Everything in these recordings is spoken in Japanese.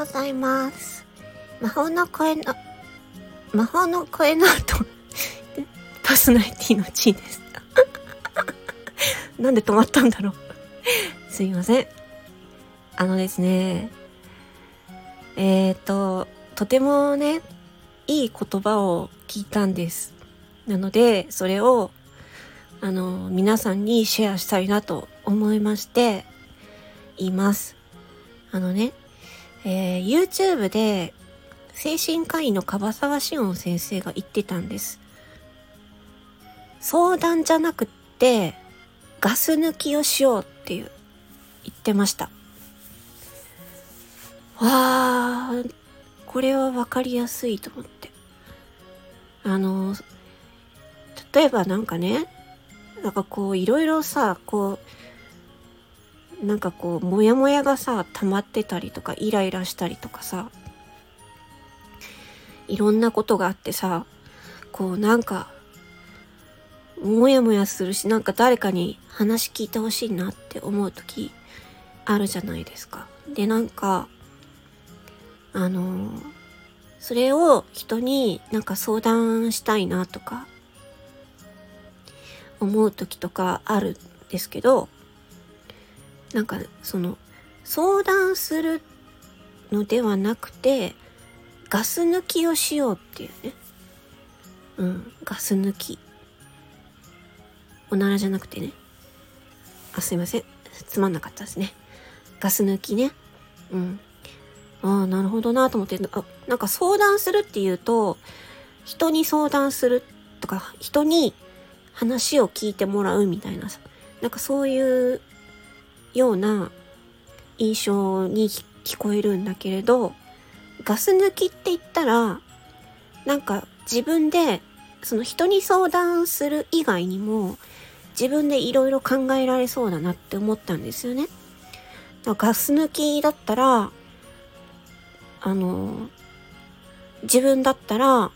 ございます。魔法の声の、魔法の声の後、パーソナリティの地位です。なんで止まったんだろう。すいません。あのですね、えっ、ー、と、とてもね、いい言葉を聞いたんです。なので、それを、あの、皆さんにシェアしたいなと思いまして、言います。あのね、えー、YouTube で精神科医の樺沢志音先生が言ってたんです。相談じゃなくって、ガス抜きをしようっていう、言ってました。わー、これはわかりやすいと思って。あの、例えばなんかね、なんかこういろいろさ、こう、なんかこう、もやもやがさ、溜まってたりとか、イライラしたりとかさ、いろんなことがあってさ、こうなんか、もやもやするし、なんか誰かに話聞いてほしいなって思う時あるじゃないですか。で、なんか、あのそれを人になんか相談したいなとか、思う時とかあるんですけど、なんかその相談するのではなくてガス抜きをしようっていうね。うん、ガス抜き。おならじゃなくてね。あ、すいません。つまんなかったですね。ガス抜きね。うん。ああ、なるほどなと思って、あ、なんか相談するっていうと、人に相談するとか、人に話を聞いてもらうみたいなさ、なんかそういうような印象に聞こえるんだけれど、ガス抜きって言ったら、なんか自分で、その人に相談する以外にも、自分でいろいろ考えられそうだなって思ったんですよね。ガス抜きだったら、あの、自分だったら、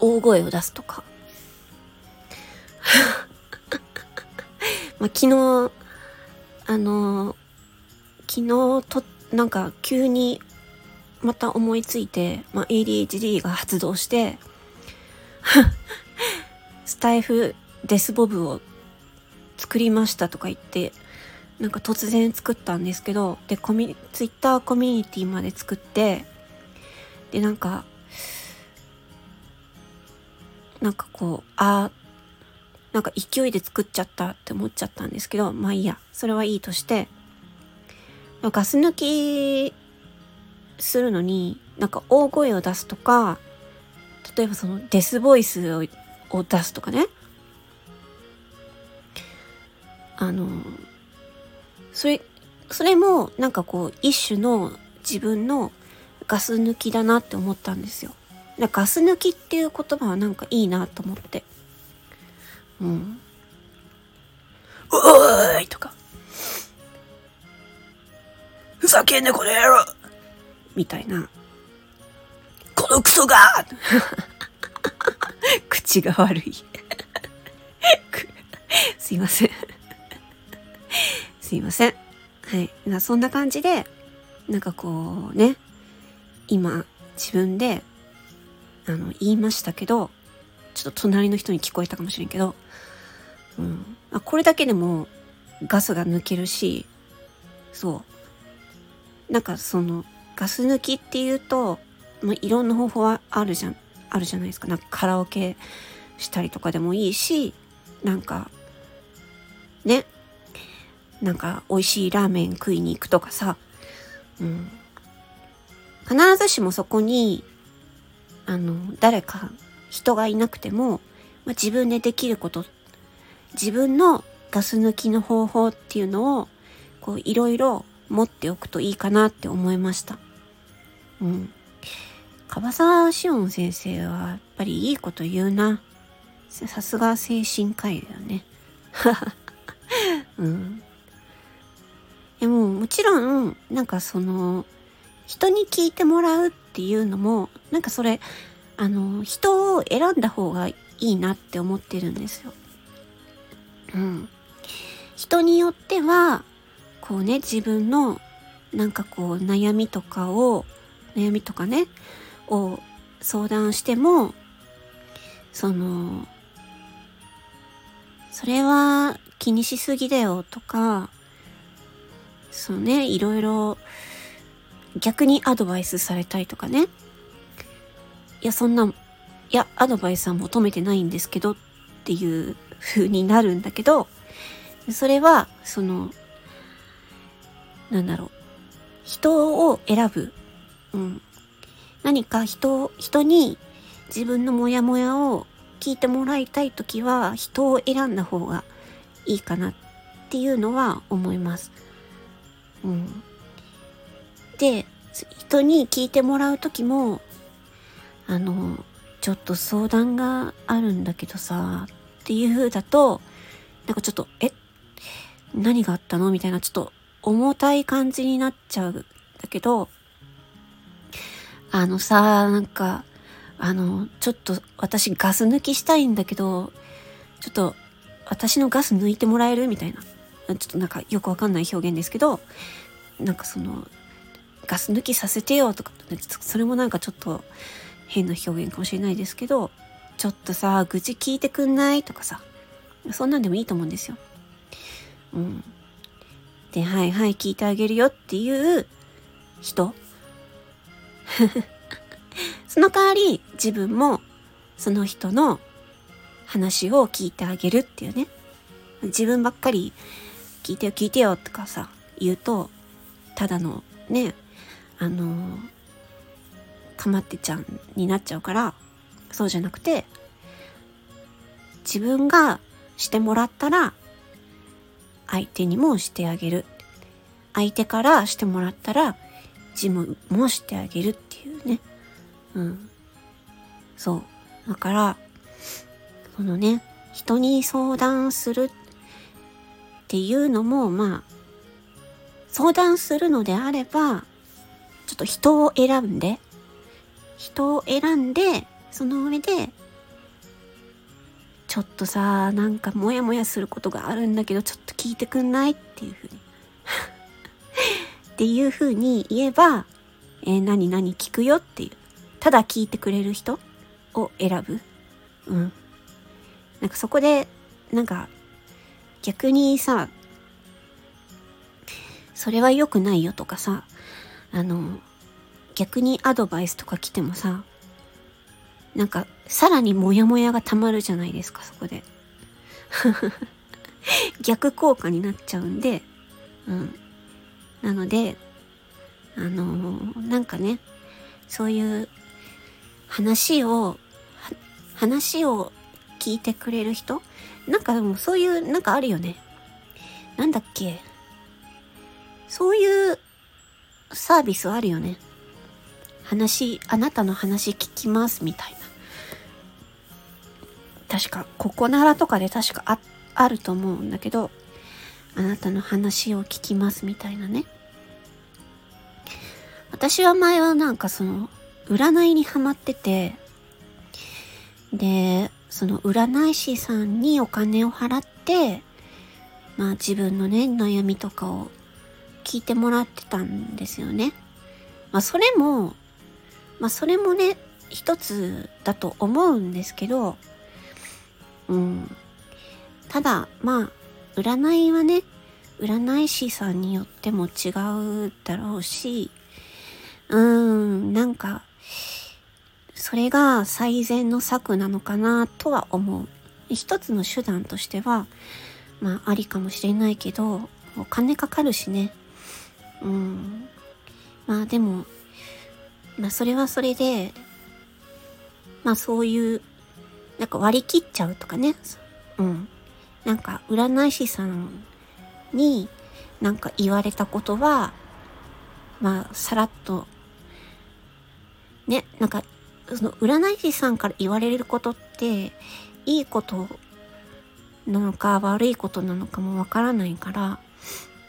大声を出すとか。まあ、昨日、あの、昨日と、なんか急にまた思いついて、まあ、ADHD が発動して、スタイフデスボブを作りましたとか言って、なんか突然作ったんですけど、で、コミ、ツイッターコミュニティまで作って、で、なんか、なんかこう、あなんか勢いで作っちゃったって思っちゃったんですけど、まあいいや、それはいいとして、ガス抜きするのに、なんか大声を出すとか、例えばそのデスボイスをを出すとかね。あの、それ、それもなんかこう一種の自分のガス抜きだなって思ったんですよ。ガス抜きっていう言葉はなんかいいなと思って。うん。おーいとか。ふざけんなこの野郎みたいな。このクソが 口が悪い。すいません。すいません。はい。なそんな感じで、なんかこうね、今自分で、あの、言いましたけど、ちょっと隣の人に聞こえたかもしれんけど、うん。あこれだけでもガスが抜けるし、そう。なんかその、ガス抜きっていうと、まあ、いろんな方法はあるじゃん、あるじゃないですか。なんかカラオケしたりとかでもいいし、なんか、ね、なんか美味しいラーメン食いに行くとかさ、うん。必ずしもそこに、あの、誰か人がいなくても、まあ、自分でできること、自分のガス抜きの方法っていうのを、こういろいろ持っておくといいかなって思いました。うん。樺沢志音先生はやっぱりいいこと言うな。さすが精神科医だよね。うん。でももちろん、なんかその、人に聞いてもらうっていうのも、なんかそれ、あの、人を選んだ方がいいなって思ってるんですよ。うん。人によっては、こうね、自分のなんかこう悩みとかを、悩みとかね、を相談しても、その、それは気にしすぎだよとか、そうね、いろいろ逆にアドバイスされたりとかね。いや、そんな、いや、アドバイスは求めてないんですけどっていう風になるんだけど、それは、その、なんだろう。人を選ぶ。うん。何か人、人に自分のモヤモヤを聞いてもらいたいときは人を選んだ方がいいかなっていうのは思います。うん。で、人に聞いてもらうときも、あの、ちょっと相談があるんだけどさ、っていう風だと、なんかちょっと、え、何があったの？みたいな、ちょっと重たい感じになっちゃうんだけど、あのさ、なんか、あの、ちょっと私ガス抜きしたいんだけど、ちょっと私のガス抜いてもらえる？みたいな。ちょっとなんかよくわかんない表現ですけど、なんかその、ガス抜きさせてよとか、それもなんかちょっと変な表現かもしれないですけど、ちょっとさ、愚痴聞いてくんないとかさ、そんなんでもいいと思うんですよ。うん。で、はいはい聞いてあげるよっていう人 その代わり自分もその人の話を聞いてあげるっていうね。自分ばっかり聞いてよ聞いてよとかさ、言うと、ただのね、あのかまってちゃんになっちゃうから、そうじゃなくて、自分がしてもらったら、相手にもしてあげる。相手からしてもらったら、自分もしてあげるっていうね。うん。そう。だから、そのね、人に相談するっていうのも、まあ、相談するのであれば、ちょっと人を選んで、人を選んで、その上で、ちょっとさ、なんかモヤモヤすることがあるんだけど、ちょっと聞いてくんないっていうふうに。っていうふうに言えば、えー、何々聞くよっていう。ただ聞いてくれる人を選ぶ。うん。なんかそこで、なんか、逆にさ、それは良くないよとかさ、あの、逆にアドバイスとか来てもさ、なんか、さらにモヤモヤが溜まるじゃないですか、そこで。逆効果になっちゃうんで、うん。なので、あのー、なんかね、そういう話を、話を聞いてくれる人？なんかでもそういう、なんかあるよね。なんだっけ？そういうサービスあるよね。話、あなたの話聞きますみたいな。確か、ここならとかで確かあ、あると思うんだけど、あなたの話を聞きますみたいなね。私は前はなんかその、占いにハマってて、で、その占い師さんにお金を払って、まあ自分のね、悩みとかを聞いてもらってたんですよね。まあそれも、まあそれもね、一つだと思うんですけど、うん。ただ、まあ、占いはね、占い師さんによっても違うだろうし、うーん、なんか、それが最善の策なのかなとは思う。一つの手段としては、まあ、ありかもしれないけど、お金かかるしね。うん。まあでも、まあそれはそれで、まあそういう、なんか割り切っちゃうとかね。うん。なんか占い師さんになんか言われたことは、まあさらっとね、なんか、その占い師さんから言われることって、いいことなのか悪いことなのかもわからないから、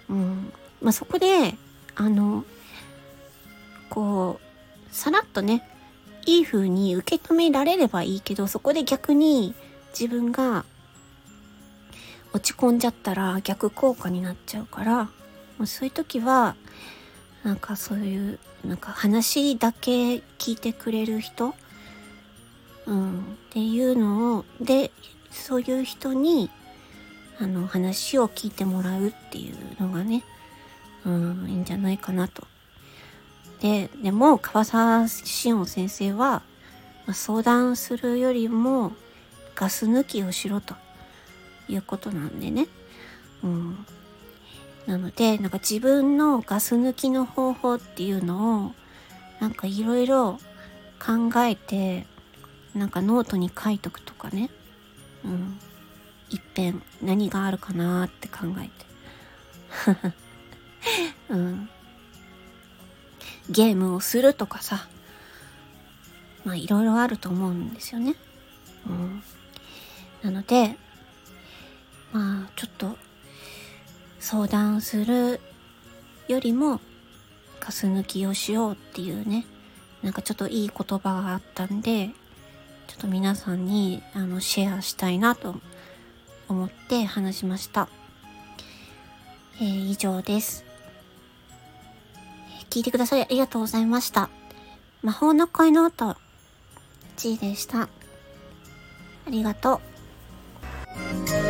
うん。まあ、そこで、あの、こう、さらっとね、いい風に受け止められればいいけど、そこで逆に自分が落ち込んじゃったら逆効果になっちゃうから、まあ、そういう時は、なんかそういう、なんか話だけ聞いてくれる人、うん、っていうのを、で、そういう人に、あの、話を聞いてもらうっていうのがね、うん、いいんじゃないかなと。で、でも、川沢志音先生は、ま、相談するよりも、ガス抜きをしろということなんでね。うん。なので、なんか自分のガス抜きの方法っていうのを、なんかいろいろ考えて、なんかノートに書いとくとかね。うん。一遍何があるかなって考えて。うん。ゲームをするとかさ。まあいろいろあると思うんですよね。うん。なので、まあちょっと相談するよりもガス抜きをしようっていうねなんかちょっといい言葉があったんでちょっと皆さんにあのシェアしたいなと思って話しました、えー、以上です聞いてくださりありがとうございました。魔法の恋の音、1位でした。ありがとう。